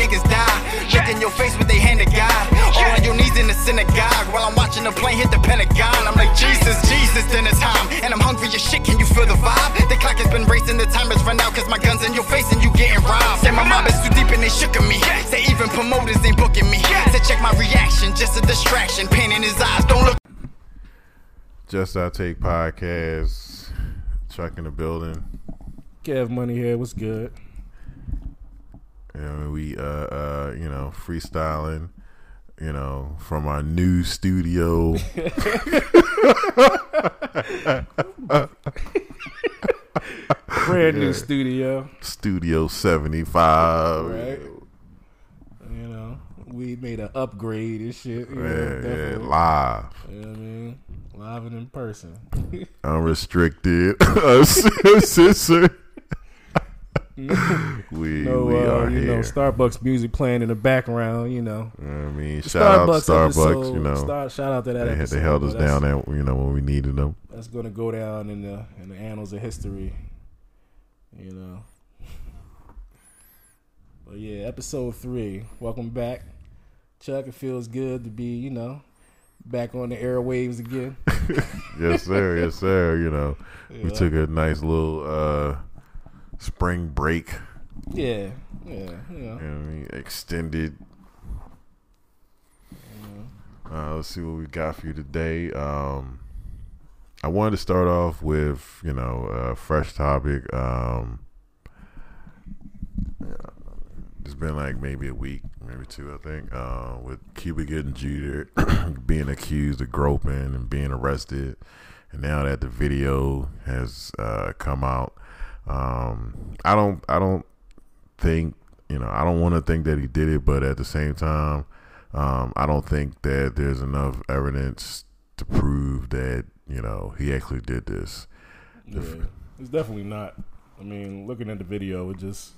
niggas die. Look in your face with they hand to God. All on your knees in the synagogue while I'm watching the plane hit the Pentagon. I'm like, Jesus, Jesus, dinner time. And I'm hungry as shit, can you feel the vibe? The clock has been racing, the time has run out, cause my gun's in your face and you getting robbed. Say my mob is too deep and they shook at me. Say even promoters ain't booking me. Say check my reaction, just a distraction. Pain in his eyes, don't look. Just I Take Podcast, Chuck in the building. Kev Money here. What's good? And we, uh, uh, you know, freestyling, you know, from our new studio. Brand new studio. Studio 75. Right. You know, we made an upgrade and shit. You know, Yeah, yeah, definitely. live, You know what I mean? Live and in person. unrestricted, uncensored. we no, we uh, are you here. know, Starbucks music playing in the background. You know, You know what I mean, shout out to Starbucks. episode, you know, Star, shout out to that they, episode. they held us down at you know when we needed them. That's gonna go down in the in the annals of history. You know. But yeah, episode three. Welcome back, Chuck. It feels good to be, you know, back on the airwaves again. yes, sir. Yes, sir. You know, we took a nice little uh spring break. Yeah, yeah, you know. and we extended. Uh, let's see what we got for you today. Um, I wanted to start off with you know a fresh topic. Um, yeah, it's been like maybe a week, maybe two, I think, uh, with Cuba Gooding Jr. being accused of groping and being arrested, and now that the video has uh, come out, um, I don't, I don't think you know I don't want to think that he did it, but at the same time, um, I don't think that there's enough evidence to prove that you know he actually did this. Yeah, it's definitely not. I mean, looking at the video, it just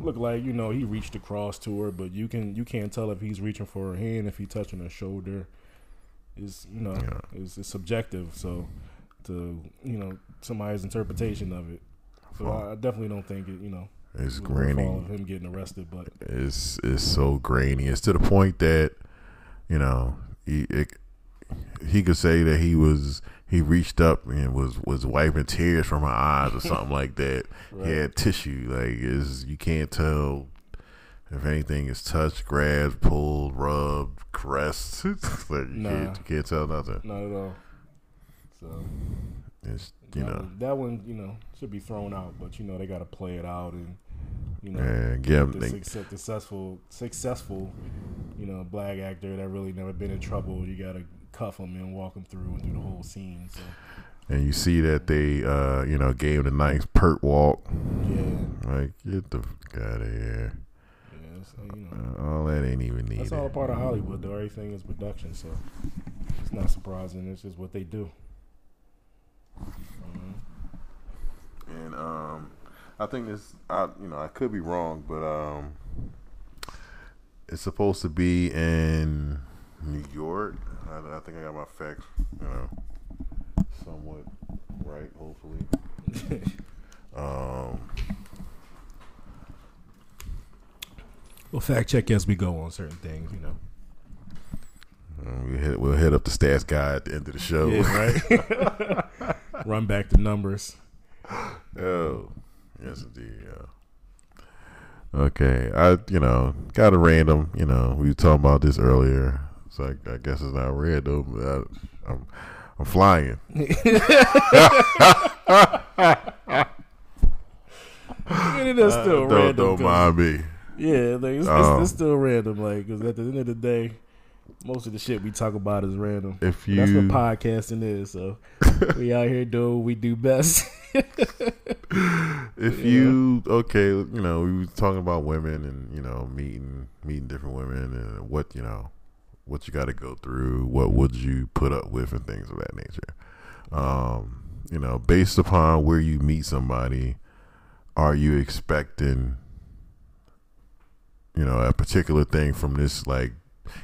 looked like you know he reached across to her, but you can you can't tell if he's reaching for her hand, if he's touching her shoulder. Is you know Yeah. subjective, so to you know somebody's interpretation of it. So I, I definitely don't think it. You know, It's grainy. of him getting arrested, but It's it's so grainy. It's to the point that you know he it, he could say that he was he reached up and was was wiping tears from her eyes or something like that. He had tissue. Like is you can't tell if anything is touched, grabbed, pulled, rubbed, caressed. Like you, Nah. can't, you can't tell nothing. not at all. So It's you that know. one, that one you know should be thrown out, but you know they got to play it out and you know And give the the, success, successful, successful, you know, black actor that really never been in trouble. You gotta cuff them and walk them through and do the whole scene. So and you see that they uh you know gave a nice perp walk. yeah, Like get the fuck out of here. yeah, so, you know, Uh, all that ain't even needed. that's all a part of Hollywood. Though everything is production, so it's not surprising. It's just what they do. Mhm. And um, I think this, I you know, I could be wrong, but um, it's supposed to be in New York. I, I think I got my facts, you know, somewhat right. Hopefully. um, We'll fact check as we go on certain things. You know. uh, we hit, we'll hit up the stats guy at the end of the show. Yeah, right. Run back the numbers. Oh, yes, indeed. Yeah. Okay, I you know got a random. You know, we were talking about this earlier, so I, I guess it's not random. But I, I'm I'm flying. it is still Uh, don't random. don't mind me. Yeah, like, it's, Oh. it's, it's still random. Like, because at the end of the day, most of the shit we talk about is random. If you That's what podcasting is. So we out here doing what we do best. if you okay, you know, we were talking about women and you know meeting meeting different women and what you know what you got to go through, what would you put up with, and things of that nature. Um, you know, based upon where you meet somebody, are you expecting, you know, a particular thing from this? Like,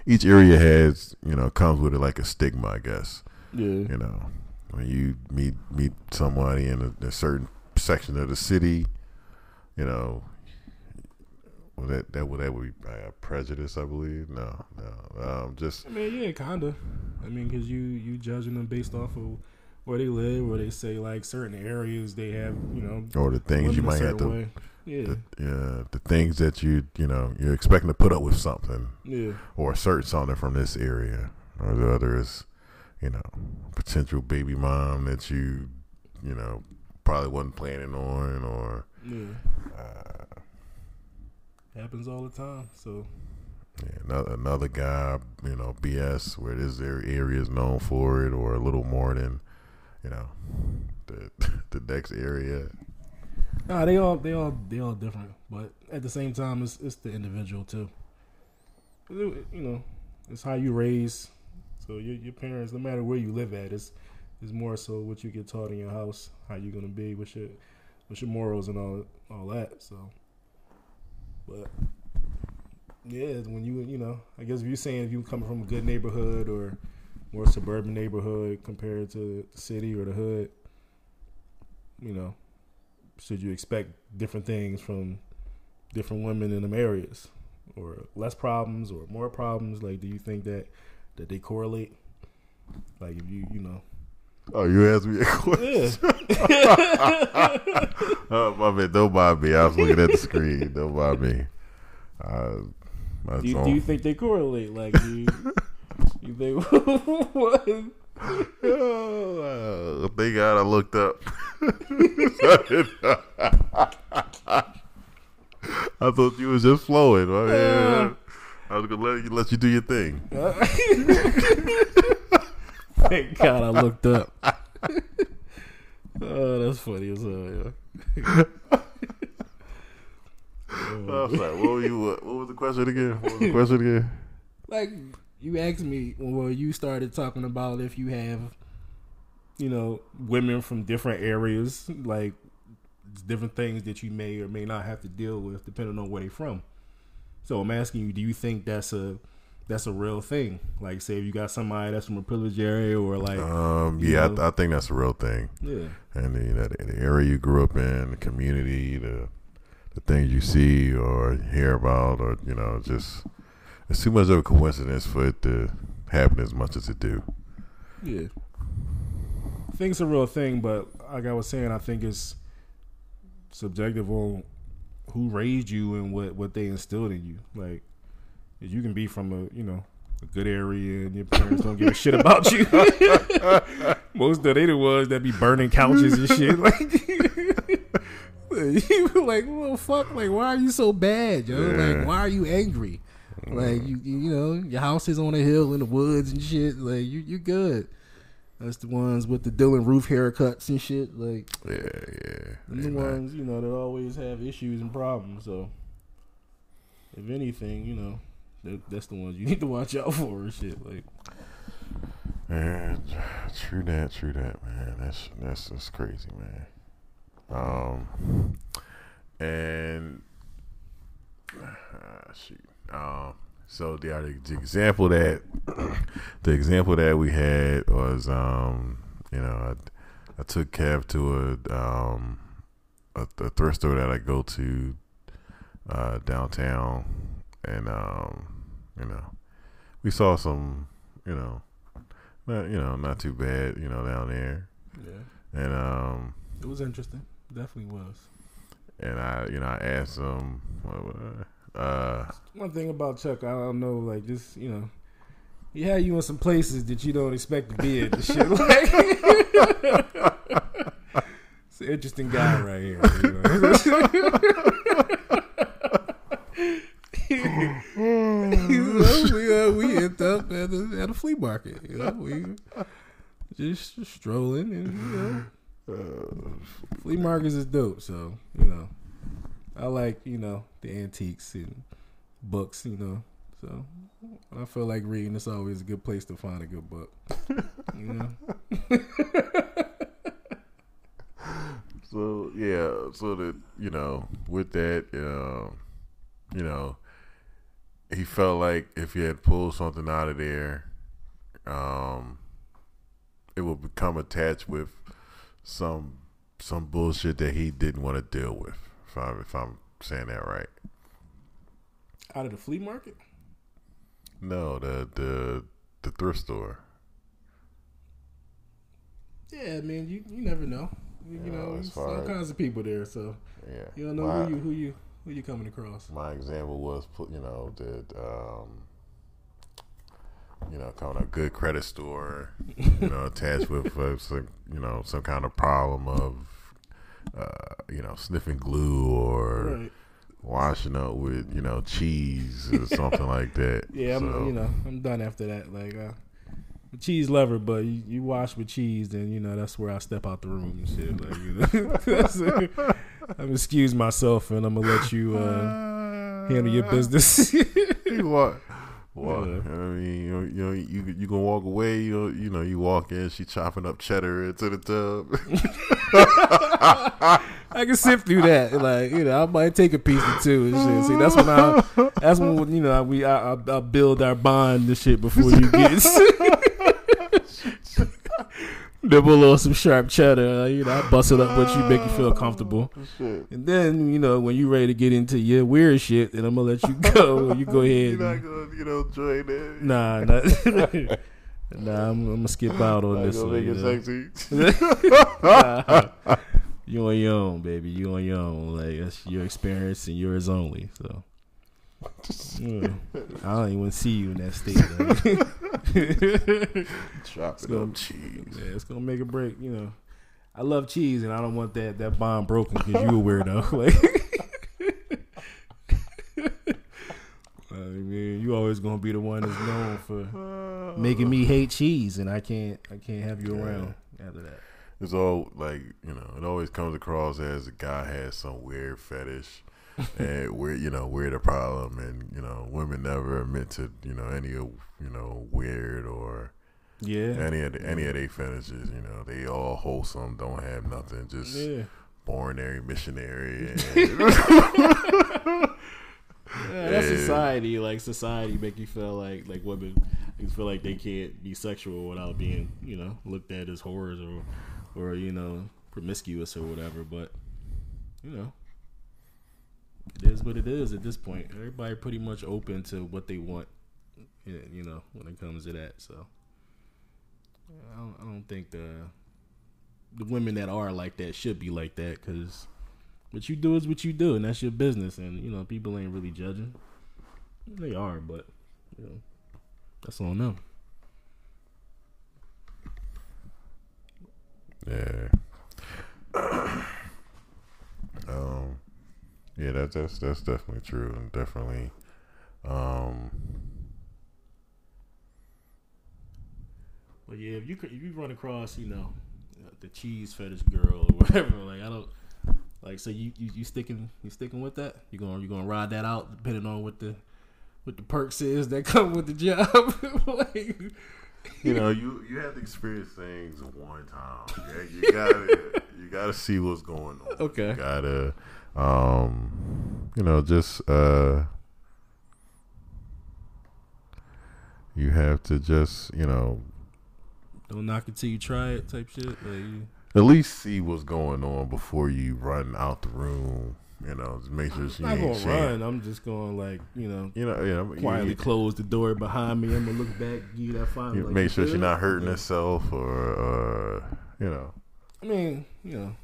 each area has, you know, comes with it like a stigma, I guess. yeah, You know, when you meet meet somebody in a, a certain section of the city, you know, well, that that would that would be uh, prejudice, I believe. No, no, um, just I mean, yeah, kinda. I mean, because you you judging them based off of where they live, where they say like certain areas they have, you know, or the things you might have to, way. Yeah, the, yeah, the things that you you know you're expecting to put up with something yeah, or assert something from this area, or the other is, you know, potential baby mom that you, you know, probably wasn't planning on, or yeah. uh, Happens all the time. So yeah, another another guy, you know, BS where this their area is known for it, or a little more than, you know, the the next area. Nah, they all they all they all different, but at the same time, it's it's the individual too. You know, it's how you raise. So your your parents, no matter where you live at, it's it's more so what you get taught in your house, how you're gonna be, what's your what's your morals and all all that. So, but yeah, when you you know, I guess if you're saying if you coming from a good neighborhood or more suburban neighborhood compared to the city or the hood, you know, should you expect different things from different women in them areas or less problems or more problems like do you think that that they correlate like if you you know Oh, you asked me a question. yeah oh, my man, don't mind me. I was looking at the screen. Don't mind me. Uh, do you, do you think they correlate like do you, you think what Oh, uh, thank God I looked up. I thought you was just flowing. my man. I was gonna let you let you do your thing. thank god i looked up oh that's funny as hell yeah I was like, what were you? What, what was the question again? What was the question again? like you asked me well you started talking about if you have you know women from different areas like different things that you may or may not have to deal with depending on where they're from so i'm asking you do you think that's a that's a real thing like say if you got somebody that's from a privileged area or like Um, yeah, I, th- I think that's a real thing. yeah and the, you know, the, the area you grew up in, the community, the the things you see or hear about, or you know, just it's too much of a coincidence for it to happen as much as it do. Yeah. I think it's a real thing, but like I was saying, I think it's subjective on who raised you and what, what they instilled in you. Like, you can be from a, you know, a good area and your parents don't give a shit about you. Most of they the ones that be burning couches and shit. Like, you like, well, fuck, like, why are you so bad, yo? Yeah. Like, why are you angry? Like, you, you you know, your house is on a hill in the woods and shit. Like, you, you good. That's the ones with the Dylann Roof haircuts and shit. Like, Yeah, yeah. the ones, you know, that always have issues and problems. So, if anything, you know, that, that's the ones you need to watch out for and shit. Like, Man, true that, true that, man. That's that's that's crazy, man. Um, and uh, shoot, um, so the, the example that the example that we had was, um, you know, I, I took Kev to a um a, a thrift store that I go to uh, downtown, and um, you know, we saw some, you know not you know not too bad you know down there yeah, and um it was interesting. Definitely was. and I you know I asked him what, uh One thing about Chuck, I don't know, like just you know, he had you in some places that you don't expect to be at. The shit like, it's an interesting guy right here. You know? We, uh, we ended up at a, at a flea market. You know, we just strolling and you know, flea markets is dope. So you know, I like you know the antiques and books. You know, so I feel like reading is always a good place to find a good book. You know, so yeah so that you know with that um you know he felt like if he had pulled something out of there um it would become attached with some some bullshit that he didn't want to deal with I'm if I'm saying that right Out of the flea market? No, the the the thrift store. Yeah, man, you you never know. You, you know, there's all kinds of people there, so Yeah, you don't know my, who you who you who you coming across. my example was. You know that. Um, you know, coming a good credit store, you know, attached with uh, some, you know, some kind of problem of, uh, you know, sniffing glue or Right. washing up with, you know, cheese or something like that. Yeah, I'm, you know, I'm done after that. Like, uh, cheese lover, but you, you wash with cheese, then you know that's where I step out the room and shit. Like, you know, I'm excuse myself, and I'm gonna let you uh, handle your business. you walk, walk. Yeah. I mean, you know, you know, you you can walk away. You know, you know, you walk in. She chopping up cheddar into the tub. I can sift through that. Like, you know, I might take a piece or two and shit. See, that's when I, that's when you know we I, I, I build our bond and shit before you get. Nibble on some sharp cheddar, you know, I bust it up with you, make you feel comfortable. Oh, shit. And then, you know, when you ready to get into your weird shit, then I'm gonna let you go. You go ahead. You're not gonna, you know, join that. Nah, nah, nah. I'm, I'm gonna skip out on Not this one. make You, know? you on your own, baby. You on your own. Like that's your experience and yours only. So. Yeah. I don't even see you in that state. Like. Chop it gonna- cheese. Yeah, it's gonna make a break. You know, I love cheese, and I don't want that that bond broken because you a weirdo. Like, I mean, you always gonna be the one that's known for making me hate cheese, and I can't I can't have you around after that. It's all like you know. It always comes across as a guy has some weird fetish, and where you know we're the problem, and you know women never admit to you know any of you know weird or Yeah, any of the, any of their fetishes. You know they all wholesome, don't have nothing, just yeah. bornary missionary. And, Yeah, that's Yeah. society. Like society make you feel like like women you feel like they can't be sexual without being you know looked at as whores or or you know promiscuous or whatever. But you know, it is what it is at this point. Everybody pretty much open to what they want. You know, when it comes to that. So I don't, I don't think the the women that are like that should be like that because what you do is what you do, and that's your business. And you know, people ain't really judging. They are, but you know, that's on them. yeah. um. Yeah, that's that's that's definitely true, and definitely. Um. But yeah, if you could- if you run across, you know, the cheese fetish girl or whatever, like I don't like. So you you, you sticking you sticking with that? You going you gonna ride that out depending on what the what the perks is that come with the job? like, you know, you you have to experience things one time. Yeah, you gotta you gotta see what's going on. Okay. You gotta, um, you know, just uh, you have to just you know don't knock it till you try it, type shit. Like, you- at least see what's going on before you run out the room. You know, just make sure she I'm not gonna run. I'm just gonna like you know You know, yeah, you- quietly you, close the door behind me. I'm gonna look back, give you that final. you like, make sure she's not hurting Yeah. herself or, uh, you know. I mean, you know,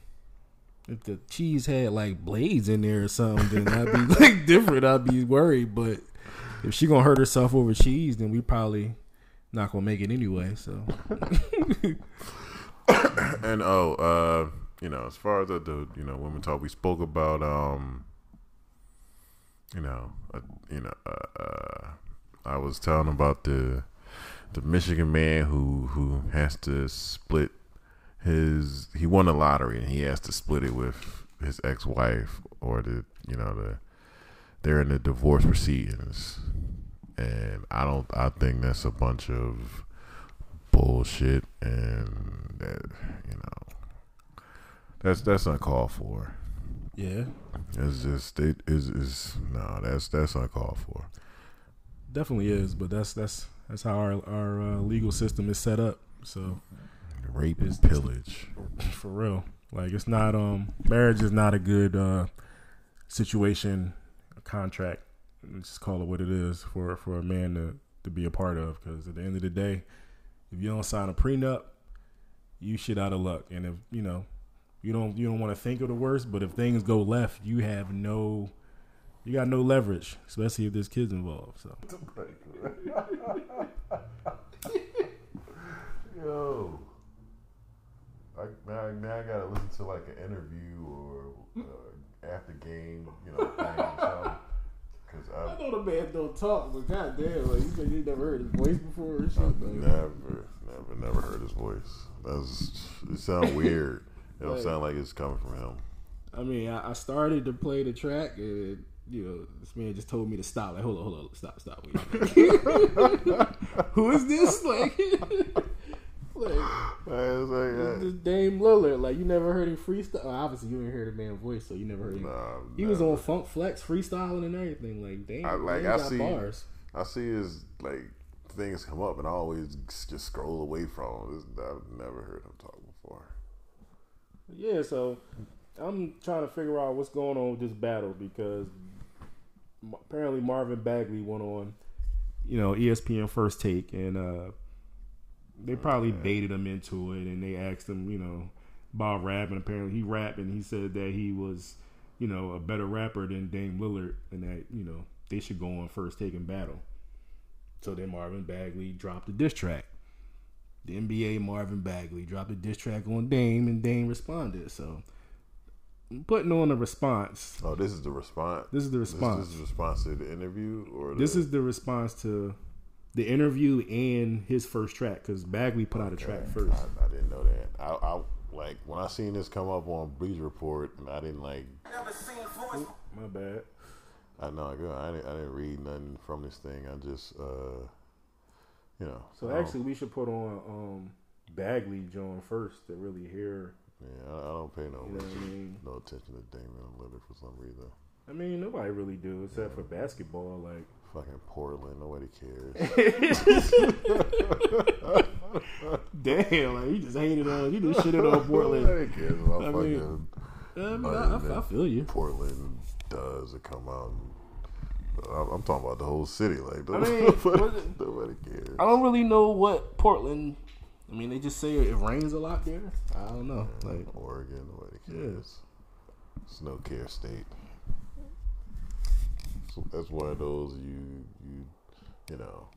if the cheese had like blades in there or something, then I'd be like different. I'd be worried. But if she gonna hurt herself over cheese, then we probably not gonna make it anyway. So And oh, uh, you know, as far as the, the you know women talk, we spoke about um, you know, uh, you know, uh, uh, I was telling about the the Michigan man who who has to split his he won the lottery and he has to split it with his ex wife or the you know the they're in the divorce proceedings and I don't I think that's a bunch of bullshit and that you know that's that's uncalled for. yeah, It's just it is is no that's that's uncalled for. definitely is. But that's that's that's how our our uh, legal system is set up. So Rape It's- and pillage. for real, like it's not um marriage is not a good uh situation, a contract Let's just call it what it is for for a man to to be a part of. Because at the end of the day, if you don't sign a prenup, you shit out of luck. And if you know you don't you don't want to think of the worst, but if things go left, you have no you got no leverage, especially if there's kids involved. So Yo, I, now, now I gotta listen to like an interview or uh, after game, you know, thing something. Cause I I, know the man don't talk, but goddamn, like you said you never heard his voice before or shit. Like- never, never, never heard his voice. That's it sounds weird. It don't Like- sound like it's coming from him. I mean, I, I started to play the track, and you know, this man just told me to stop. Like, hold on, hold on, stop, stop. Who is this? Like, like like, this Dame Lillard. Like, you never heard him freestyle. Well, obviously, you didn't hear the man's voice, so you never heard him. Nah, he was on Funk Flex freestyling and everything. Like, Dame, I, like Dame I see, bars. I see his like things come up, and I always just scroll away from him. I've never heard him talk before. Yeah, so I'm trying to figure out what's going on with this battle because apparently Marvin Bagley went on, you know, ESPN First Take, and uh, they probably baited him into it, and they asked him, you know, about rapping. Apparently, he rapped, and he said that he was, you know, a better rapper than Dame Lillard, and that you know they should go on First taking battle. So then Marvin Bagley dropped a diss track the NBA Marvin Bagley dropped a diss track on Dame, and Dame responded. So, putting on a response. Oh, this is the response. This is the response. this is the response to the interview, or This is the response to the interview and his first track because Bagley put out a track first. I, I didn't know that. I, I like when I seen this come up on Bleacher Report, and I didn't like. Never seen Floyd. My bad. I know I, go- I didn't, I didn't read nothing from this thing. I just, uh, you know. So actually, we should put on um, Bagley John first to really hear. yeah, I, I don't pay no You know what I mean? no attention to Damian Lillard for some reason. I mean, nobody really do except for basketball. Like, Fucking Portland, nobody cares. damn, like you just hated on, you just shitted on Portland. nobody cares about I fucking mean, I, mean, I, I, I feel you. Portland does to come out. And, I'm, I'm talking about the whole city. Like I mean, nobody, nobody cares. I don't really know what Portland. I mean, they just say it rains a lot there. I don't know. Like, Oregon, nobody Yeah. cares. It's no care state. So that's one of those you you you know.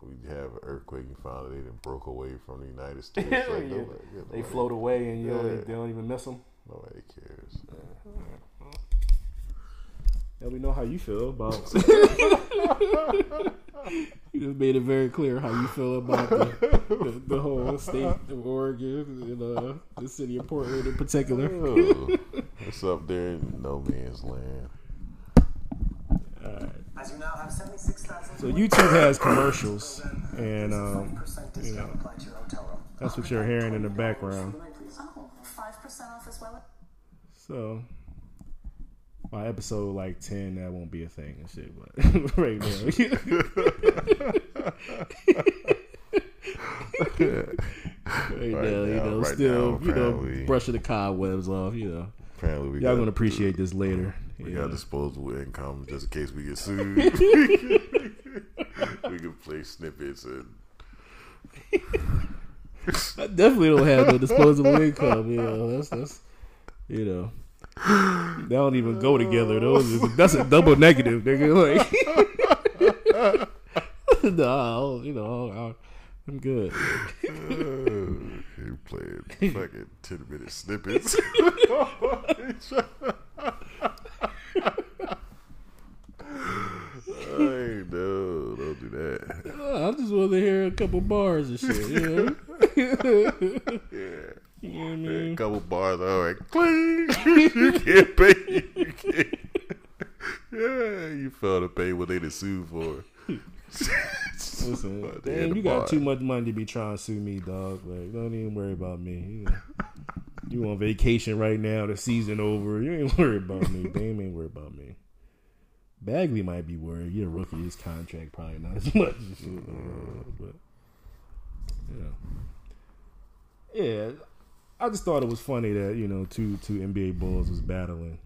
We have an earthquake and found that they didn't broke away from the United States. Like, Yeah. nobody- yeah, they float away and you don't, Yeah. they don't even miss them. Nobody cares. Now we know how you feel about. you just made it very clear how you feel about the, the, the whole state of Oregon and uh, the city of Portland in particular. Oh, it's up there in no man's land. As you now have 76,000 So YouTube has commercials, and um, 5% you know, discount applied to your hotel room. that's what you're hearing in the background. Oh, 5% off as well? So by episode like ten, that won't be a thing and shit. But right now, right, now, you know, right still, now, you know, brushing the cobwebs off. You know, Apparently, we y'all gonna appreciate this later. We Yeah. got disposable income just in case we get sued. we can play snippets and I definitely don't have no disposable income. You know, that's that's you know. They don't even go together. Those that's a double negative, nigga. Like, no, you know, I, I'm good. Uh, you playing fucking ten minute snippets. Hey, no, don't do that. I just want to hear a couple bars and shit. You know, Yeah. you know what I mean? couple bars, all right. Cling. you can't pay. You can't. Yeah, you felt the pain what they done sue for. Listen, damn, you of got bar. too much money to be trying to sue me, dog. Like, don't even worry about me. You, know. You on vacation right now? The season over. You ain't worried about me. Dame ain't worried about me. Bagley might be worried. You're a rookie. His contract probably not as much but yeah, yeah. I just thought it was funny that you know two two NBA Bulls was battling,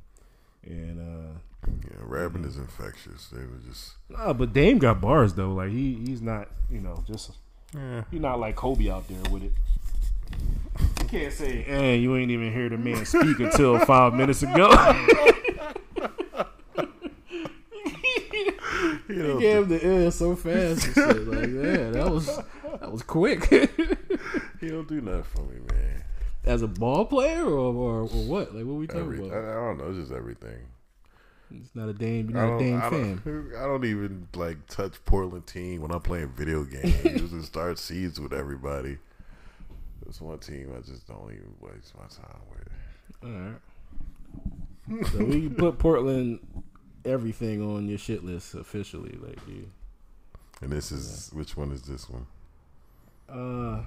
And uh Yeah, rapping is infectious. They were just nah, but Dame got bars though. Like he he's not you know just yeah. he's not like Kobe out there with it. You can't say, "Hey, you ain't even hear the man speak until five minutes ago." You He know, gave him the ear so fast and shit. Like, yeah, that was that was quick. he don't do nothing for me, man. As a ball player or, or, or what? Like what we talking Every, I, about? I don't know, it's just everything. It's not a Dame, you're I not a don't, Dame I fan. I don't even like touch Portland team when I'm playing video games. just start seeds with everybody. There's one team I just don't even waste my time with. All right. so we put Portland everything on your shit list officially. Like you, And this is which one is this one? uh,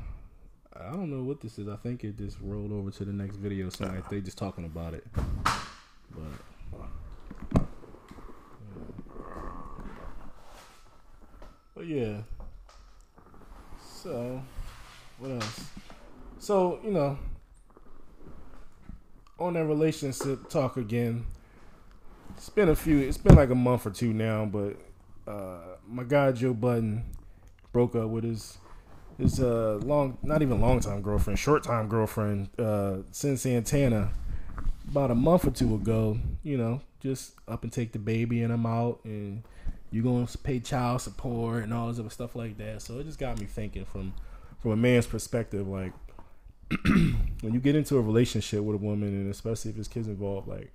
I don't know what this is. I think it just rolled over to the next video. So like they just talking about it. But, but yeah. So, what else? So you know, on that relationship talk again. It's been a few. It's been like a month or two now, but uh, my guy Joe Budden broke up with his his uh long, not even long time girlfriend, short time girlfriend, uh, Cyn Santana, about a month or two ago. You know, just up and take the baby and I'm out, and you're to pay child support and all this other stuff like that. So it just got me thinking from from a man's perspective, like when you get into a relationship with a woman, and especially if there's kids involved, like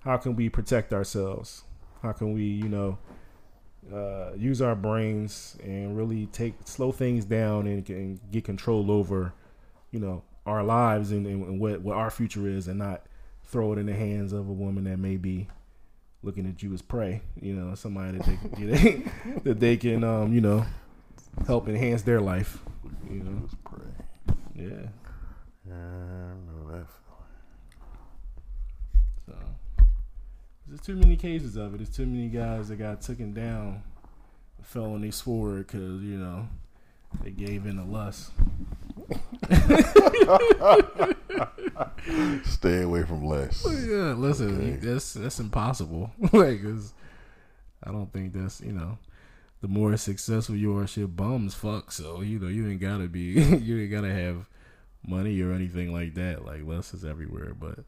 how can we protect ourselves? How can we, you know, uh, use our brains and really take slow things down and, and get control over, you know, our lives and, and what what our future is, and not throw it in the hands of a woman that may be looking at you as prey. You know, somebody that they can that they can, um, you know, help enhance their life. You know, yeah. Yeah, I know that. So there's too many cases of it. There's too many guys that got taken down, fell on their sword because you know they gave in to lust. Stay away from less. Yeah, listen, Okay. that's that's impossible. like, 'cause I don't think that's you know. The more successful you are, shit bums fuck. So you know you ain't gotta be, you ain't gotta have money or anything like that. Like less is everywhere, but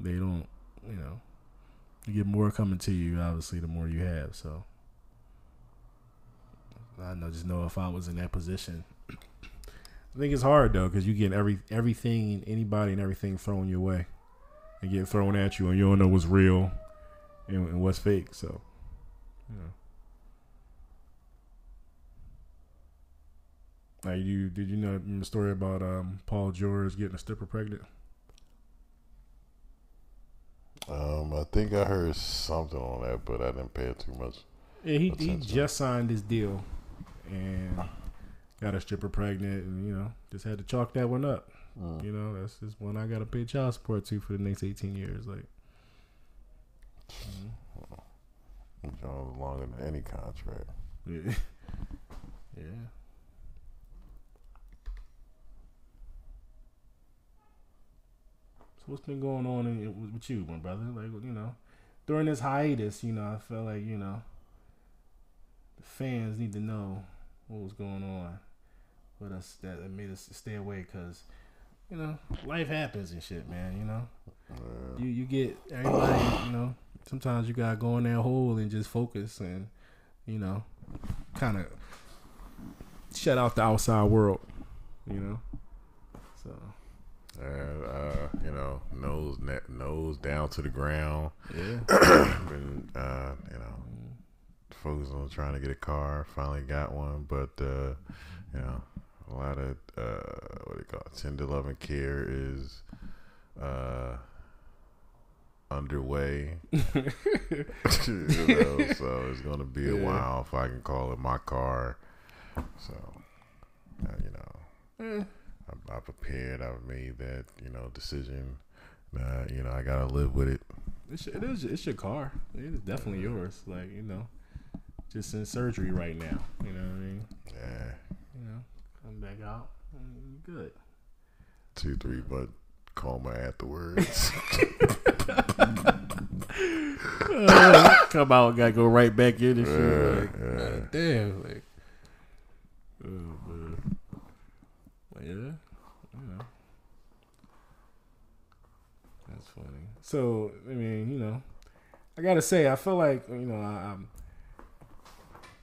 they don't. You know, you get more coming to you. Obviously, the more you have. So I know, just know if I was in that position. I think it's hard though because you get every everything, anybody, and everything thrown your way and get thrown at you, and you don't know what's real and, and what's fake. So, you know. Now, you did you know the story about um, Paul George getting a stripper pregnant? Um, I think I heard something on that, but I didn't pay it too much. Yeah, he he just signed his deal and got a stripper pregnant, and you know just had to chalk that one up. Mm. You know, that's just one I got to pay child support to for the next eighteen years. Like, Jones longer than any contract. yeah, yeah. So what's been going on in, with, with you, my brother? Like, you know, during this hiatus, you know, I felt like you know the fans need to know what was going on with us that that made us stay away because you know life happens and shit, man. You know, Uh, you you get everybody. You know, sometimes you gotta go in that hole and just focus and you know, kind of shut out the outside world. You know, so and, uh, you know, nose ne- nose down to the ground. yeah, Been, uh, you know, focused on trying to get a car. Finally got one, but uh, you know, a lot of uh, what do you call it? Tender love and care is uh underway. you know, so it's gonna be a Yeah. while if I can call it my car. So, uh, you know, Eh, I, I prepared. I've made that you know decision. Uh, you know, I gotta live with it. it's your, it is it's your car. It is definitely yours. Like you know, just in surgery right now. You know what I mean? Yeah, You know, come back out. Good. two, three, but coma afterwards. Come out, gotta go right back in and shit. Like, damn, like, oh man, Yeah, you know, that's funny. So I mean, you know, I gotta say, I feel like you know, I, I'm,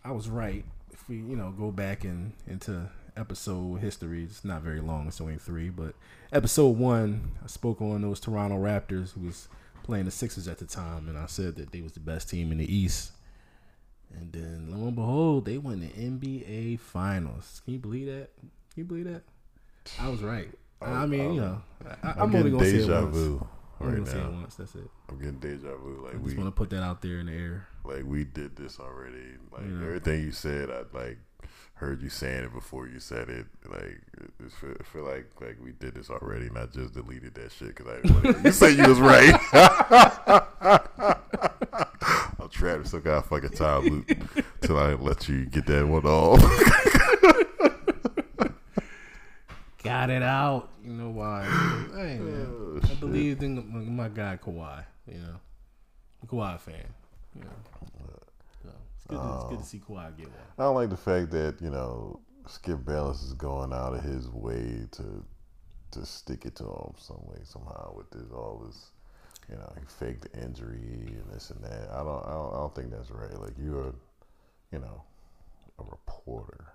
I was right. If we, you know, go back and into episode history, it's not very long. It's only three, but episode one, I spoke on those Toronto Raptors who was playing the Sixers at the time, and I said that they was the best team in the East. And then lo and behold, they won the NBA Finals. Can you believe that? Can you believe that? I was right. I mean, you know, I, I'm, I'm, only gonna say it deja once. vu I'm right gonna say it now. once. That's it. I'm getting deja vu. Like I we, just want to put that out there in the air. like we did this already. Like Yeah. everything you said, I like heard you saying it before you said it. Like it, it feel, it feel like like we did this already, and I just deleted that shit because I didn't want to. You say you was right. I'm trapped in some kind of fucking time loop till I let you get that one off. Got it out. You know why? Hey man, Oh, I believed in my, my guy Kawhi. You know, I'm a Kawhi fan. You know, so it's good. To, it's good to oh. see Kawhi get one. I don't like the fact that you know Skip Bayless is going out of his way to to stick it to him some way somehow with this all this. You know, he faked the injury and this and that. I don't, I don't, I don't think that's right. Like you're, you know, a reporter.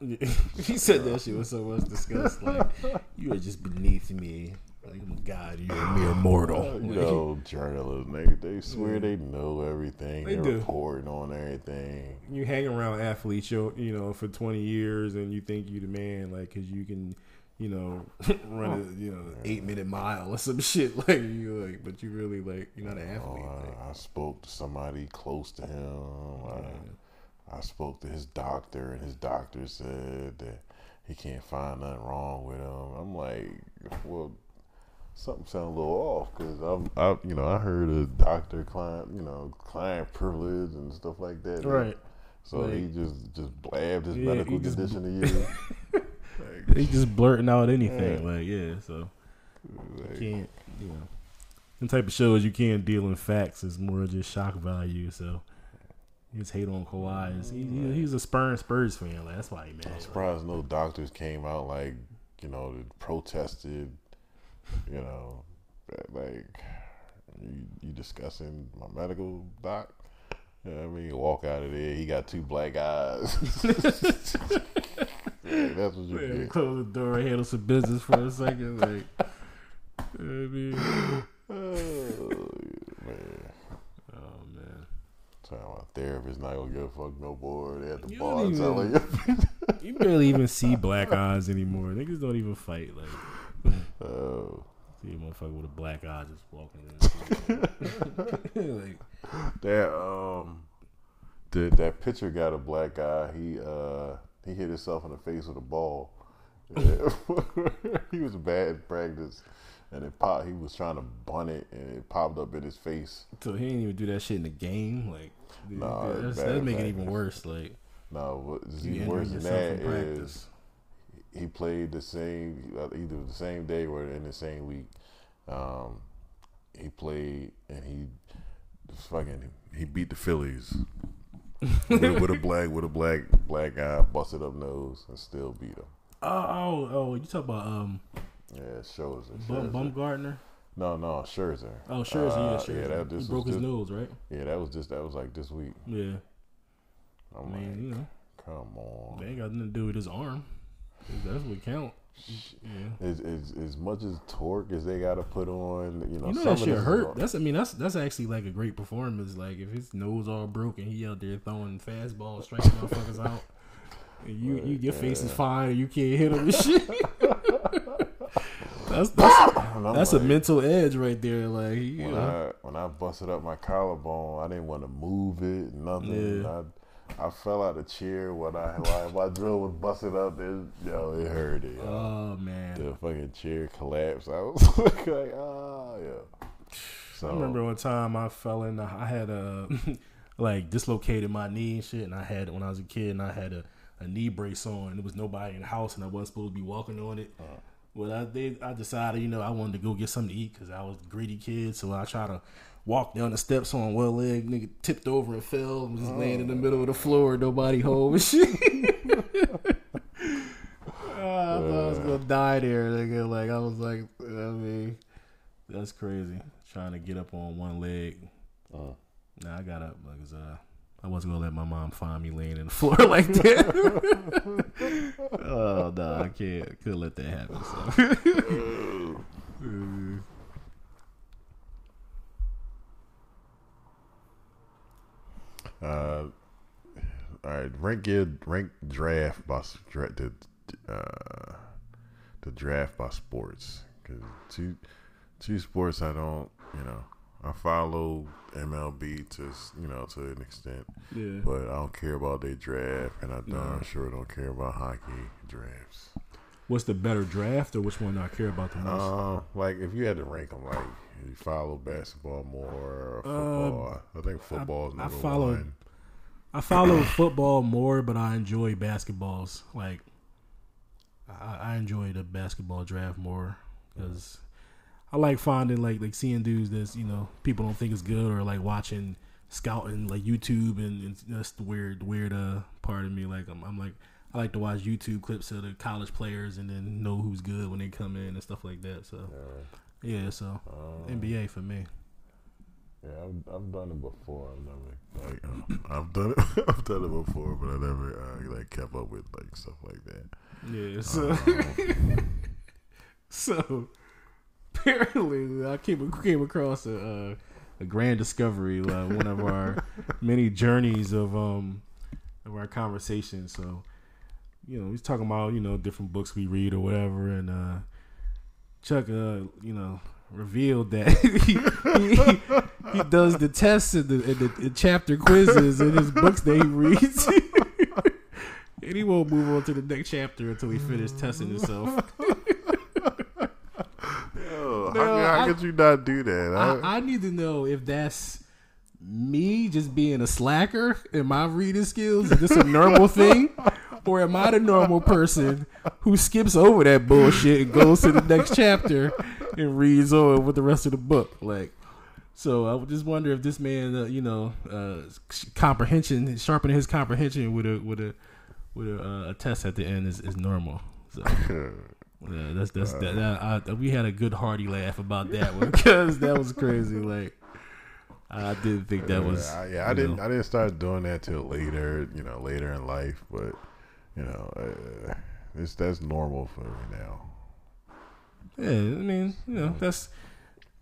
he said that shit was so much disgust. Like you are just beneath me. Like oh I'm a god, you're a mere mortal. You know, journalists, they, they swear mm. they know everything. They They are do. reporting on everything. you hang around athletes, you you know, for 20 years, and you think you the man, like, cause you can, you know, run a you know eight minute mile or some shit, like you like, but you really like you're not an Oh, athlete. like, I, I spoke to somebody close to him. I, I spoke to his doctor, and his doctor said that he can't find nothing wrong with him. I'm like, well, something sounds a little off because I'm, I, you know, I heard a doctor client, you know, client privilege and stuff like that. Right. So Like- he just just blabbed his Yeah, medical condition to you. He just blurting out anything, like yeah. So Like, can't you know, them type of shows you can't deal in facts. It's more just shock value. So his hate on Kawhi is he, he, he's a Spurs Spurs fan. Like that's why he mad. I'm surprised no doctors came out like, you know, protested, you know, like, you, you discussing my medical doc? You know what I mean? Walk out of there, he got two black eyes. Yeah, that's what you Man, get. close the door, handle some business for a second. Like, I mean, Oh, man. oh man, Tell my therapist not gonna give a fuck no more. They at the You bar even- telling you. you barely even see black eyes anymore. Niggas don't even fight. Like, Oh, see a motherfucker with a black eye just walking in. like, that um, that that pitcher got a black eye. He uh he hit himself in the face with a ball. Yeah. he was bad at practice, and it popped. He was trying to bunt it, and it popped up in his face. so he didn't even do that shit in the game. Like, dude, Nah, that's, bad making it even worse. Like, No, what's even worse than that is he played the same uh, either the same day or in the same week. Um, he played and he fucking he beat the Phillies with, a- with a black with a black black guy busted up nose and still beat him. Oh, oh, oh! You talk about um, Yeah, Scherzer. Bum, Scherzer. Bumgarner? No, no, Scherzer. Oh, Scherzer, Uh, yeah, Scherzer. Yeah, that he just broke was his just, nose, right? Yeah, that was just that was like this week. Yeah. I'm I mean, you know, come on. they ain't got nothing to do with his arm. That's what count. Yeah. As, as, as much as torque as they got to put on, you know, You know that shit hurt. That's I mean that's that's actually like a great performance. Like if his nose all broken, he out there throwing fastballs, striking motherfuckers out. And you you your face is fine, you can't hit him and shit. that's that's, And I'm a mental edge right there. Like you when know, I when I busted up my collarbone, I didn't want to move it, nothing. Yeah. I I fell out of the chair when I while my drill was busted up. It, yo, it hurt it. yo. oh man. the fucking chair collapsed. I was like, ah, oh yeah. So I remember one time I fell in. The, I had a like dislocated my knee and shit, and I had when I was a kid, and I had a, a knee brace on, and there was nobody in the house, and I wasn't supposed to be walking on it. Uh. Well, I they, I decided, you know, I wanted to go get something to eat because I was a greedy kid, so I tried to walk down the steps on one leg, nigga tipped over and fell, and was just laying in the middle of the floor, nobody home and shit. Ah, I thought I was gonna die there, nigga. Like I was like, I mean, that's crazy. Trying to get up on one leg. Uh. Nah, I got up because uh, I wasn't gonna let my mom find me laying in the floor like that. oh no, I can't. Couldn't let that happen. So. Uh, all right, rank your rank draft by dra- the uh, the draft by sports because two two sports I don't you know I follow MLB to you know to an extent, yeah. but I don't care about their draft, and I darn sure don't care about hockey drafts. What's the better draft, or which one do I care about the most? Uh, like if you had to rank them, like you follow basketball more or football. I think football is Um, I follow- one. I follow football more, but I enjoy basketballs. Like, I, I enjoy the basketball draft more because I like finding like like seeing dudes that's you know people don't think is good or like watching scouting like YouTube and, and that's the weird weird uh part of me. Like I'm, I'm like I like to watch YouTube clips of the college players and then know who's good when they come in and stuff like that. So yeah, so NBA for me. Yeah, I've, I've done it before. I've never like uh, I've done it. I've done it before, but I never uh, like kept up with like stuff like that. Yeah, so so apparently I came came across a uh, a grand discovery, uh, one of our many journeys of um of our conversation. So you know, he's talking about you know different books we read or whatever, and uh, Chuck, uh, you know, revealed that he, he, he does the tests and the, and the, the chapter quizzes in his books that he reads. And he won't move on to the next chapter until he finishes testing himself. No, how, how I- could you not do that? I, I need to know if that's me just being a slacker in my reading skills. Is this a normal thing? Or am I the normal person who skips over that bullshit and goes to the next chapter and reads on with the rest of the book? Like, so I just wonder if this man, uh, you know, uh, comprehension, sharpening his comprehension with a with a with a, uh, a test at the end is, is normal. So yeah, that's that's that. that I, we had a good hearty laugh about that one because that was crazy. Like I didn't think that was. yeah, I, yeah, I didn't. know. I didn't start doing that till later. You know, later in life, but you know, uh, it's that's normal for me now. Yeah, I mean, you know, that's.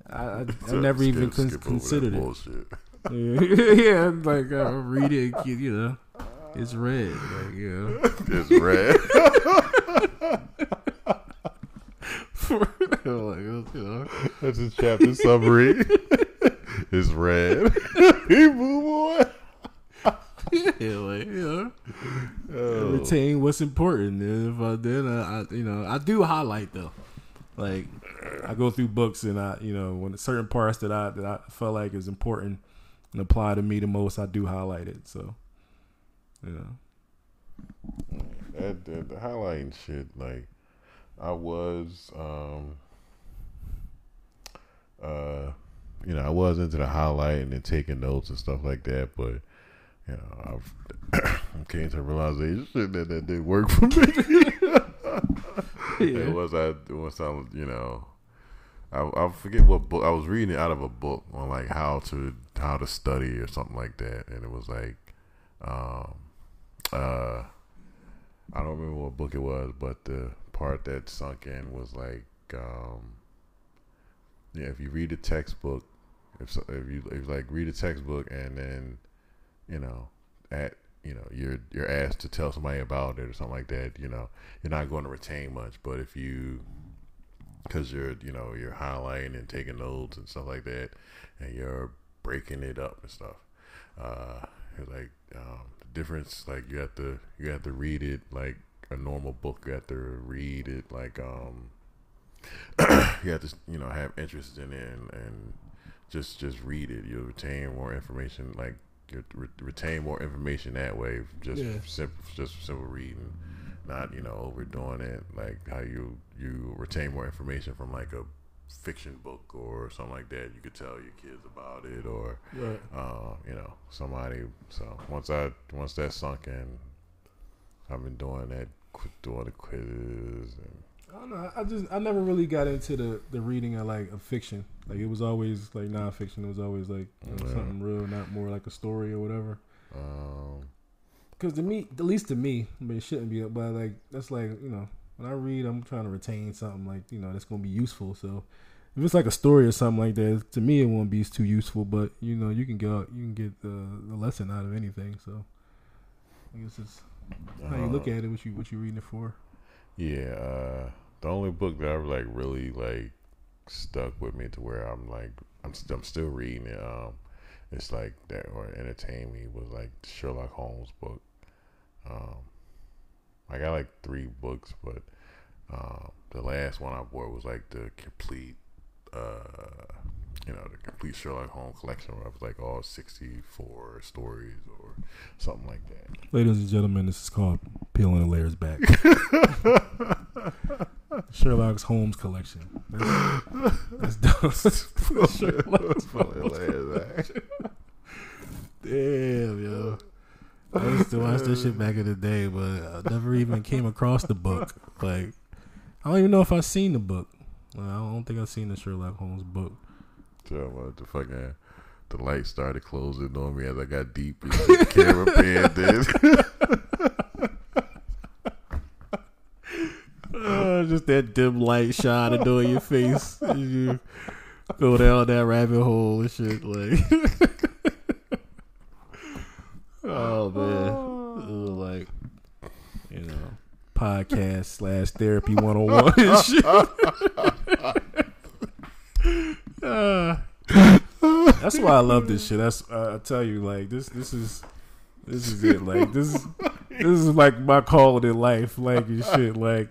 I, I, I never skip- even con- skip considered it. Yeah, like I read it, you know, it's red. Like you know, It's red. like, you know. That's his chapter summary. it's red. he move on. yeah, like you know, retain what's important. And if I then I, I, you know, I do highlight though. Like I go through books and I, you know, when certain parts that I that I felt like is important and apply to me the most, I do highlight it. So, you know, That, that the highlighting shit, like I was, um, uh, you know, I was into the highlighting and taking notes and stuff like that, but you know, I've came to realization that that didn't work for me. It was I once I was, you know, I I forget what book I was reading it out of a book on like how to how to study or something like that, and it was like, um, uh. I don't remember what book it was, but the part that sunk in was like, um, yeah, if you read a textbook, if if you if like read a textbook and then, you know, at you know you're you're asked to tell somebody about it or something like that, you know, you're not going to retain much. But if you, because you're you know you're highlighting and taking notes and stuff like that, and you're breaking it up and stuff, uh, like um, the difference. Like you have to you have to read it like a normal book. You have to read it like um, you have to you know have interest in it and, and just just read it. You'll retain more information. Like you re- retain more information that way. Just Yeah. simple, just simple reading, not you know overdoing it. Like how you you retain more information from like a fiction book or something like that, you could tell your kids about it, or Right. uh, you know somebody. So once I once that sunk in, I've been doing that, doing the quizzes and I don't know. I just I never really got into the the reading of like of fiction. Like it was always like nonfiction. It was always like you know, Yeah. something real, not more like a story or whatever. um, Because to me, at least to me, I mean, it shouldn't be. But like that's like you know, when I read, I'm trying to retain something like you know that's gonna be useful. So if it's like a story or something like that, to me it won't be too useful. But you know, you can get you can get the, the lesson out of anything. So I guess it's how you look uh, at it, what you what you reading it for. Yeah, uh, the only book that I've like really like stuck with me to where I'm like I'm st- I'm still reading it. Um, it's like that or entertain me was like the Sherlock Holmes book. Um, I got like three books, but um, the last one I bought was like the complete, uh, you know, the complete Sherlock Holmes collection. Where it was like all sixty four stories or something like that. Ladies and gentlemen, this is called Peeling the Layers Back. Sherlock Holmes collection. That's, that's dope. Sherlock Holmes. Damn, yo. I used to watch this shit back in the day, but I never even came across the book. Like, I don't even know if I've seen the book. I don't think I've seen the Sherlock Holmes book. So uh, the fucking the light started closing on me as I got deep into the camera pan did. Uh, just that dim light shining on your face. as You go down that rabbit hole and shit. Like, oh man, was like you know, podcast slash therapy one on one and shit. Uh, that's why I love this shit. That's uh, I tell you, like this. This is this is it. Like this is this is like my calling in life. Like and shit. Like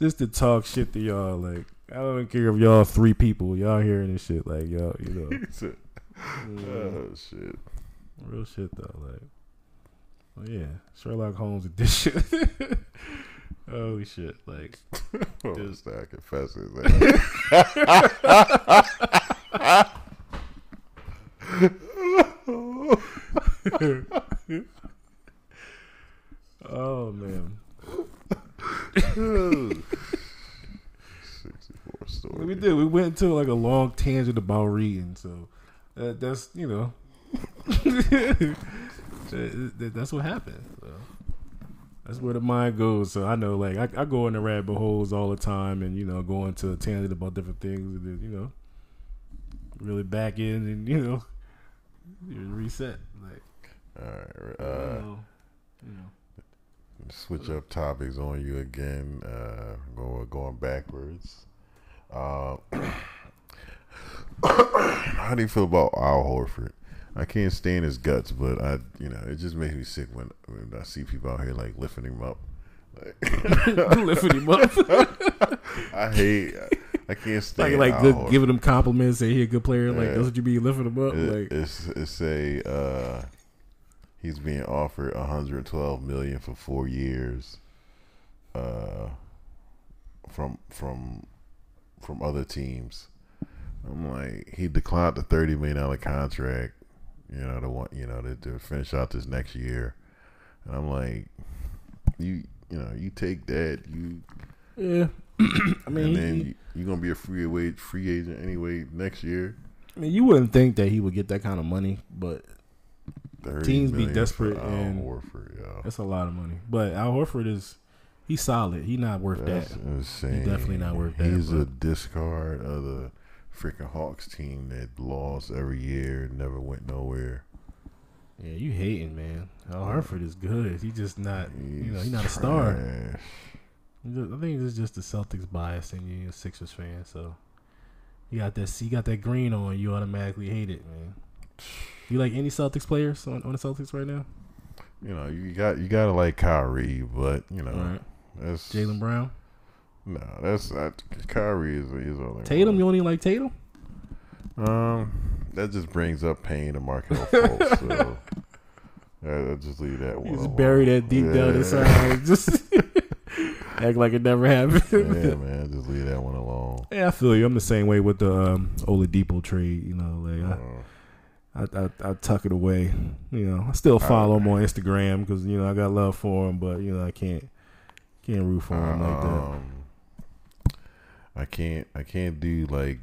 just to talk shit to y'all. Like I don't care if y'all three people, y'all hearing this shit. Like y'all, you know, He oh shit. real shit though. Like, oh yeah, Sherlock Holmes edition. Holy shit! Like, Oh, Dude. start confessing. Like, oh man, Sixty-four story. we did. We went into like a long tangent about reading. So that, that's you know, that- that- that's what happened. That's where the mind goes. So I know, like, I, I go into rabbit holes all the time, and you know, going into a tangent about different things, and then you know, really back in, and you know, you reset. Like, All right. Uh, know, you know, switch up topics on you again. Uh, going going backwards. Uh, how do you feel about Al Horford? I can't stand his guts, but I, you know, it just makes me sick when, when I see people out here like lifting him up. Like, lifting him up, I hate. I can't stand like good, Horford. giving him compliments, say he a good player. Like Yeah. that's what you be lifting him up. It- like, it's it's a uh, he's being offered 112 million for four years, uh, from from from other teams. I'm like he declined the 30 million dollar contract, you know, to want you know to, to finish out this next year, and I'm like, you you know you take that you yeah. I mean, and then he- you, you're gonna be a free away free agent anyway next year. I mean, you wouldn't think that he would get that kind of money, but 30 Teams be desperate and- Horford, yo. that's a lot of money. But Al Horford is he's solid. He's not worth That's that. insane. definitely not worth that, He's a discard of the freaking Hawks team that lost every year, never went nowhere. Yeah, you hating, man. Al is good. He just not, you know, He's he's not a star. trash. I think it's just the Celtics bias and you're a Sixers fan, so you got that. You got that green on. You automatically hate it, man. You like any Celtics players on, on the Celtics right now? You know, you got you gotta like Kyrie, but you know right, that's Jaylen Brown, No, that's not Kyrie is is only Tatum. You only like Tatum? Um, that just brings up pain to Markelle Fultz. so I, I just leave that one. You just alone. bury that deep down Yeah. inside. Just act like it never happened. yeah, man, just leave that one alone. Yeah, I feel you. I'm the same way with the um, Oladipo trade. You know, like I, I, I, I tuck it away. You know, I still follow him on Instagram because you know I got love for him, but you know I can't can't root for him like that. I can't. I can't do like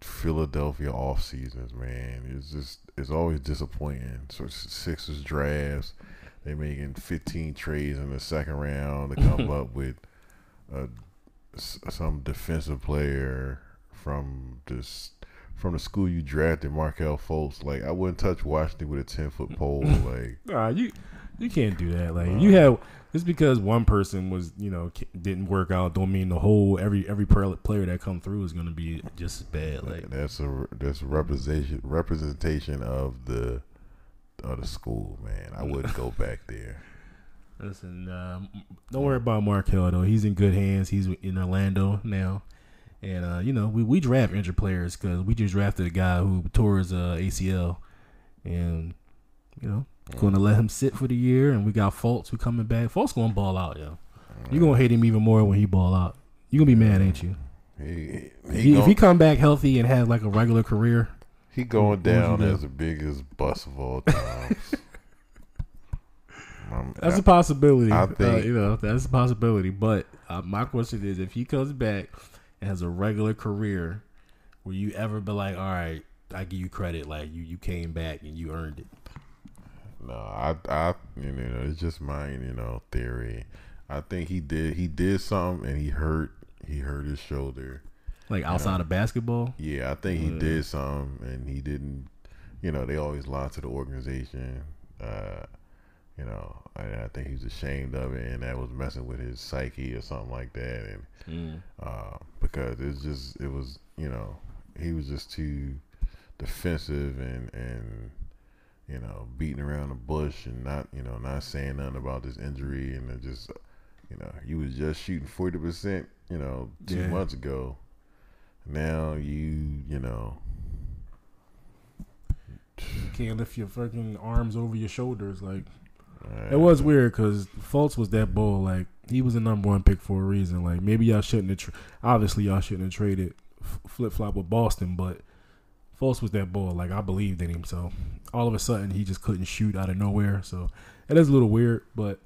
Philadelphia off seasons, man. It's just it's always disappointing. So Sixers drafts, they making 15 trades in the second round to come up with a, some defensive player from this from the school you drafted, Markelle Fultz. Like I wouldn't touch Washington with a 10 foot pole. Like Nah, you you can't do that. Like you have just because one person was you know didn't work out, don't mean the whole every every player that come through is gonna be just as bad. Like that's a that's a representation representation of the of the school, man. I wouldn't go back there. Listen, um, don't worry about Markelle though. He's in good hands. He's in Orlando now, and uh, you know we, we draft injured players because we just drafted a guy who tore his uh, ACL, and you know going to let him sit for the year. And we got Fultz who coming back. Fultz gonna ball out, yo. You gonna hate him even more when he ball out. You gonna be mad, ain't you? He He, he, if he come back healthy and has like a regular career, he going what would you down do? as the biggest bust of all times. Um, that's I- a possibility. I uh, you know that's a possibility. But uh, my question is, if he comes back and has a regular career, will you ever be like, all right, I give you credit, like you you came back and you earned it? No, I, I, you know, it's just my, you know, theory. I think he did, he did something, and he hurt, he hurt his shoulder. Like outside of basketball, Yeah, I think he did something, and he didn't. You know, they always lie to the organization. Uh, you know, and I think he's ashamed of it, and that was messing with his psyche or something like that. And uh, because it's just, it was, you know, he was just too defensive and and you know beating around the bush and not, you know, not saying nothing about this injury, and just, you know, you was just shooting forty percent, you know, two Yeah. months ago. Now you, you know, you can't lift your fucking arms over your shoulders. Like uh, it was weird because Fultz was that bull. Like he was the number one pick for a reason. Like maybe y'all shouldn't have. Tra- obviously, y'all shouldn't have traded flip flop with Boston, but Fultz was that bull. Like I believed in him. So all of a sudden, he just couldn't shoot out of nowhere. So it is a little weird, but.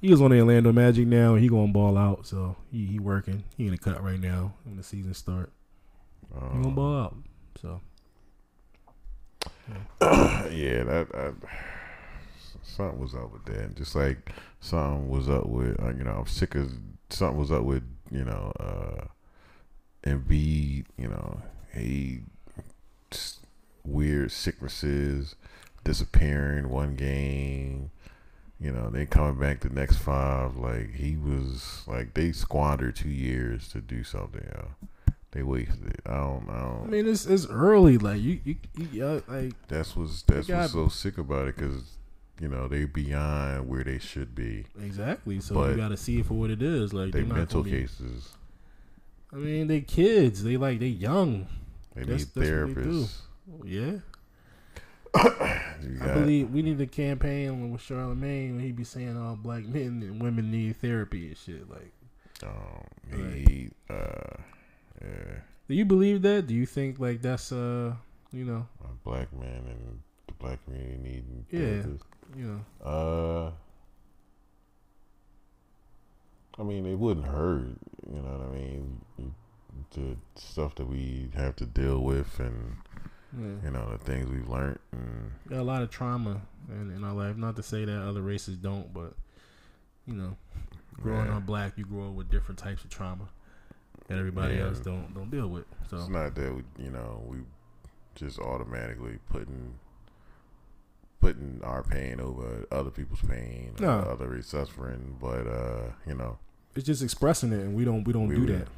He is on the Orlando Magic now. He going ball out, so he, he working. He in the cut right now when the season start. He gonna um, ball out. So yeah, that, that something was up with that. Just like something was up with, uh, you know, I'm sick of something was up with, you know, uh, Embiid. You know, he weird sicknesses, disappearing one game. You know, they coming back the next five. Like he was like they squandered two years to do something. They wasted. it. I don't. I. I mean, it's it's early. Like you, you, you like That's what's that's got- what's so sick about it because you know they beyond where they should be. exactly. So But you got to see it for what it is. Like They mental be- cases. I mean, they kids. They like they young. They That's- need that's what they therapists. Yeah, You I believe we need a campaign with Charlemagne when he be saying all black men and women need therapy and shit. Like, um, Right. he, uh, yeah, do you believe that? Do you think like that's uh, you know, a black man and the black community need Yeah. therapists. you know, Uh, I mean, it wouldn't hurt. You know what I mean? The stuff that we have to deal with, and yeah. you know the things we've learned, and a lot of trauma in, in our life. Not to say that other races don't, but you know, growing Yeah. up black, you grow up with different types of trauma that everybody else don't don't deal with. So It's not that we, you know, we just automatically putting putting our pain over other people's pain, No. other suffering. But uh, you know, it's just expressing it, and we don't we don't We do were- that.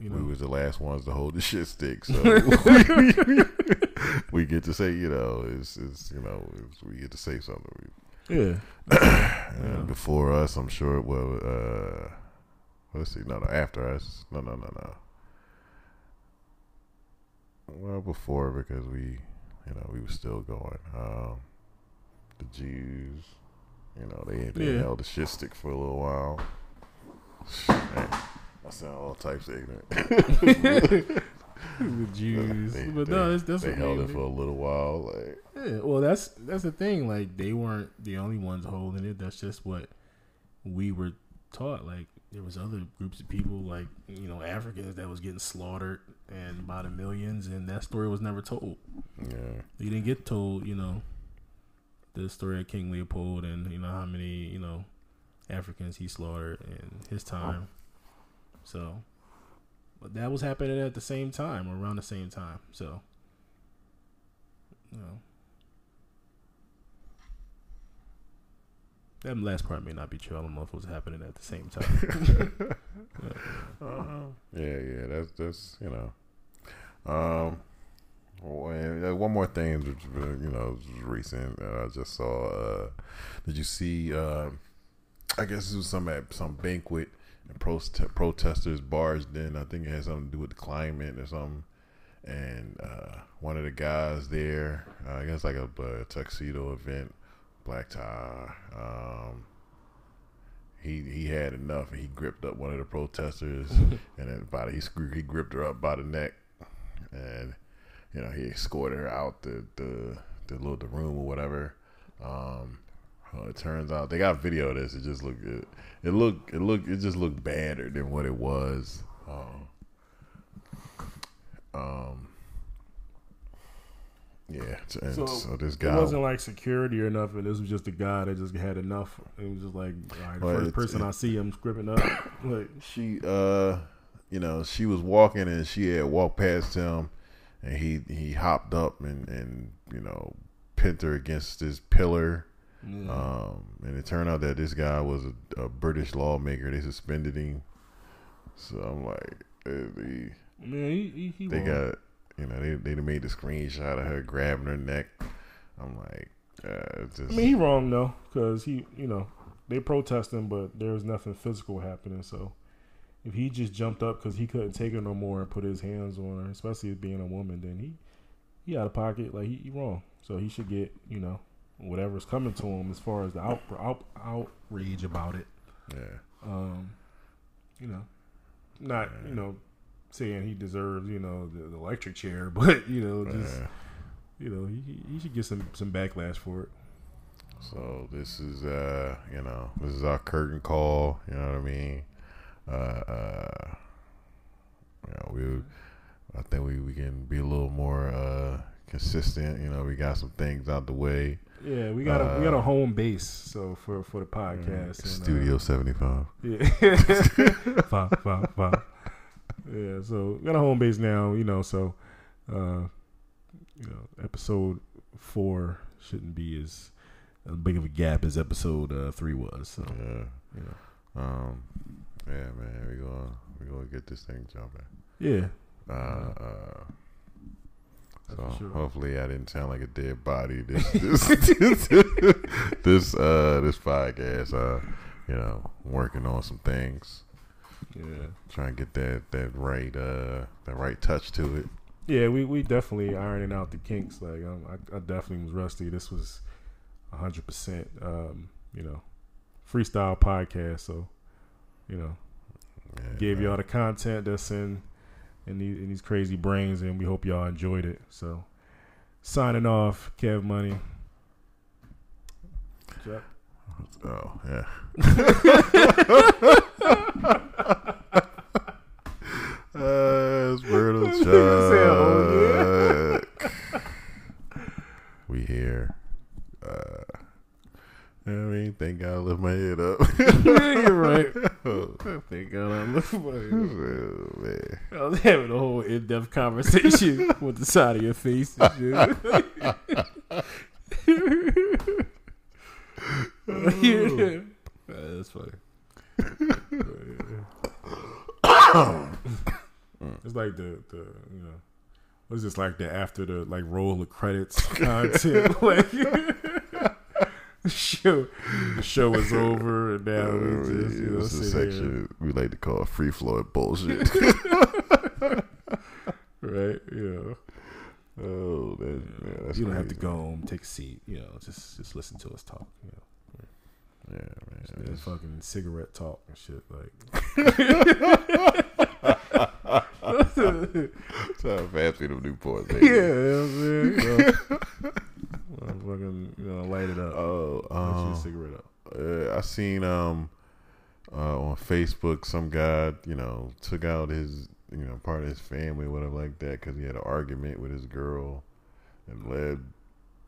You know? we was the last ones to hold the shit stick, so we get to say, you know, it's, it's you know, it's, we get to say something. yeah, And Yeah. before us, I'm sure. Well, uh, let's see. No, no, after us. No, no, no, no. Well, before because we, you know, we were still going. Um, the Jews, you know, they they Yeah. held the shit stick for a little while. Man. I sound all types of ignorant. the Jews, they, but they- no, that's that's they what held it for a little while. Like, Yeah, well, that's that's the thing. Like they weren't the only ones holding it. That's just what we were taught. Like there was other groups of people, like you know, Africans that was getting slaughtered and by the millions, and that story was never told. yeah, You didn't get told, you know, the story of King Leopold and you know how many you know Africans he slaughtered in his time. So, but that was happening at the same time or around the same time. So, you know, that last part may not be true. I don't know if it was happening at the same time. yeah, yeah. That's that's you know. Um, well, and, uh, one more thing, which uh, you know, was recent. Uh, I just saw. Uh, did you see? Uh, I guess this was some at some banquet, and prote- protesters barged in. I think it had something to do with the climate or something. And uh, one of the guys there, uh, I guess like a, a tuxedo event, black tie. Um, he he had enough, and he gripped up one of the protesters, and then by the, he screwed, he gripped her up by the neck, and you know he escorted her out the the the little the room or whatever. Um, well, it turns out they got video of this. It just looked good. It looked it looked it just looked badder than what it was. Um, um yeah, and so, So, this It guy wasn't like security or nothing. This was just a guy that just had enough. It was just like, right, the first person I see, I'm scripting up. Like, she uh you know she was walking and she had walked past him and he he hopped up and and you know pinned her against this pillar um and it turned out that this guy was a, a british lawmaker they suspended him so i'm like eh, man, he, he, he they won. got you know they they made the screenshot of her grabbing her neck i'm like uh just I mean, he wrong though, because he, you know, they protesting, but there was nothing physical happening. So, if he just jumped up because he couldn't take her no more and put his hands on her, especially being a woman, then he, he out of pocket. Like he, he wrong. So he should get, you know, whatever's coming to him as far as the out, out outrage about it. yeah Um, you know, not you know saying he deserves you know the, the electric chair, but you know just yeah. you know he, he- he should get some some backlash for it. So this is uh you know this is our curtain call. You know what I mean? Uh, uh you know we I think we, we can be a little more uh consistent. You know we got some things out the way. Yeah, we got a we got a Uh, home base so for for the podcast. and, uh, Studio seventy five. Yeah. five, five, five. Yeah, so we got a home base now, you know, so uh you know, episode four shouldn't be as as big of a gap as episode uh, three was. So Yeah. you know. Um. Yeah, man. We gonna we gonna get this thing jumping. Yeah. Uh. uh so sure. hopefully I didn't sound like a dead body. This this this uh this podcast. Uh, you know, working on some things. Yeah. trying to get that that right uh that right touch to it. Yeah, we, we definitely ironing out the kinks. Like um, I, I definitely was rusty. This was hundred percent, um, you know, freestyle podcast. So, you know, Yeah, gave man. y'all the content that's in in these, in these crazy brains, and we hope y'all enjoyed it. So, signing off, Kev Money. Chuck. Oh yeah. uh, it's Myrtle oh, Chuck. we here. Uh, you know what I mean, thank God I lift my head up. You're right. oh, Thank God I'm looking man. I was having a whole in-depth conversation with the side of your face and yeah. That's funny. it's like the the you know what's this like the after the like roll of credits content like the show the show is over and now we oh, just you know This is sit here. section we like to call free flowing bullshit. right yeah oh, that, yeah, that's you don't have to go home take a seat you know just just listen to us talk you know Yeah, man. Fucking cigarette talk and shit. Like, So fast with them Newports. yeah, you know what I'm saying? You know, fucking, you know, light it up. Oh, um, cigarette up. uh, I seen um uh, on Facebook some guy you know took out his you know part of his family whatever like that because he had an argument with his girl and led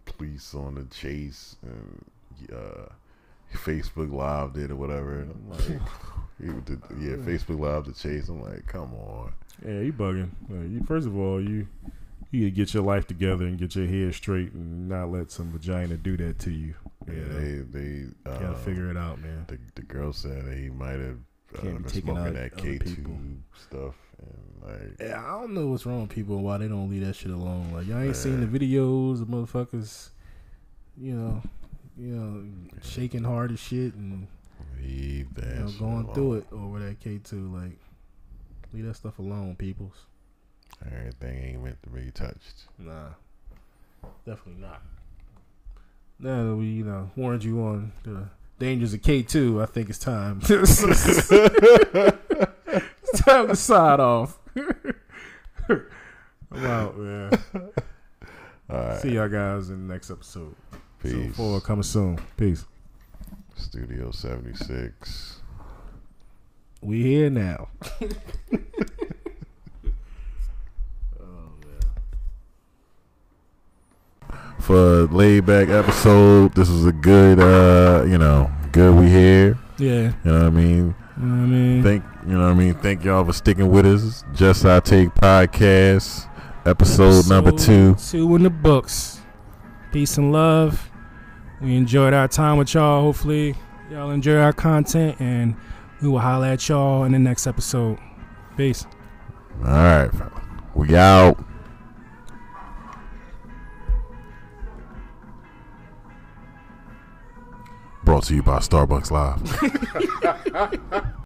police on the chase and uh, Facebook Live did or whatever. And I'm like, he did, yeah, Facebook Live the chase. I'm like, come on. Yeah, you bugging. Uh, you, first of all, you you get your life together and get your head straight and not let some vagina do that to you. Yeah, You know? they they uh, gotta figure it out, man. the the girl said that he might have uh, Can't be um, taking smoking out that K two stuff and like Yeah, I don't know what's wrong with people and why they don't leave that shit alone. Like y'all ain't seen the videos of motherfuckers, you know, you know, shaking hard as shit and leave that you know, going alone. through it over that K two. Like, leave that stuff alone, peoples. Everything ain't meant to be touched. Nah, definitely not. Now that we, you know, warned you on the dangers of K two, I think it's time. it's time to side off. I'm out, man. All right, See y'all guys in the next episode. peace. So four coming soon. Peace. Studio seventy six. We here now. For a laid back episode, this is a good, uh, you know, good we here. Yeah. You know what I mean? You know what I mean? Thank you know what I mean. Thank y'all for sticking with us. Just I take podcast episode, number two. Two in the books. Peace and love. We enjoyed our time with y'all. Hopefully, y'all enjoy our content, and we will holler at y'all in the next episode. Peace. All right, we out. Brought to you by Starbucks Live.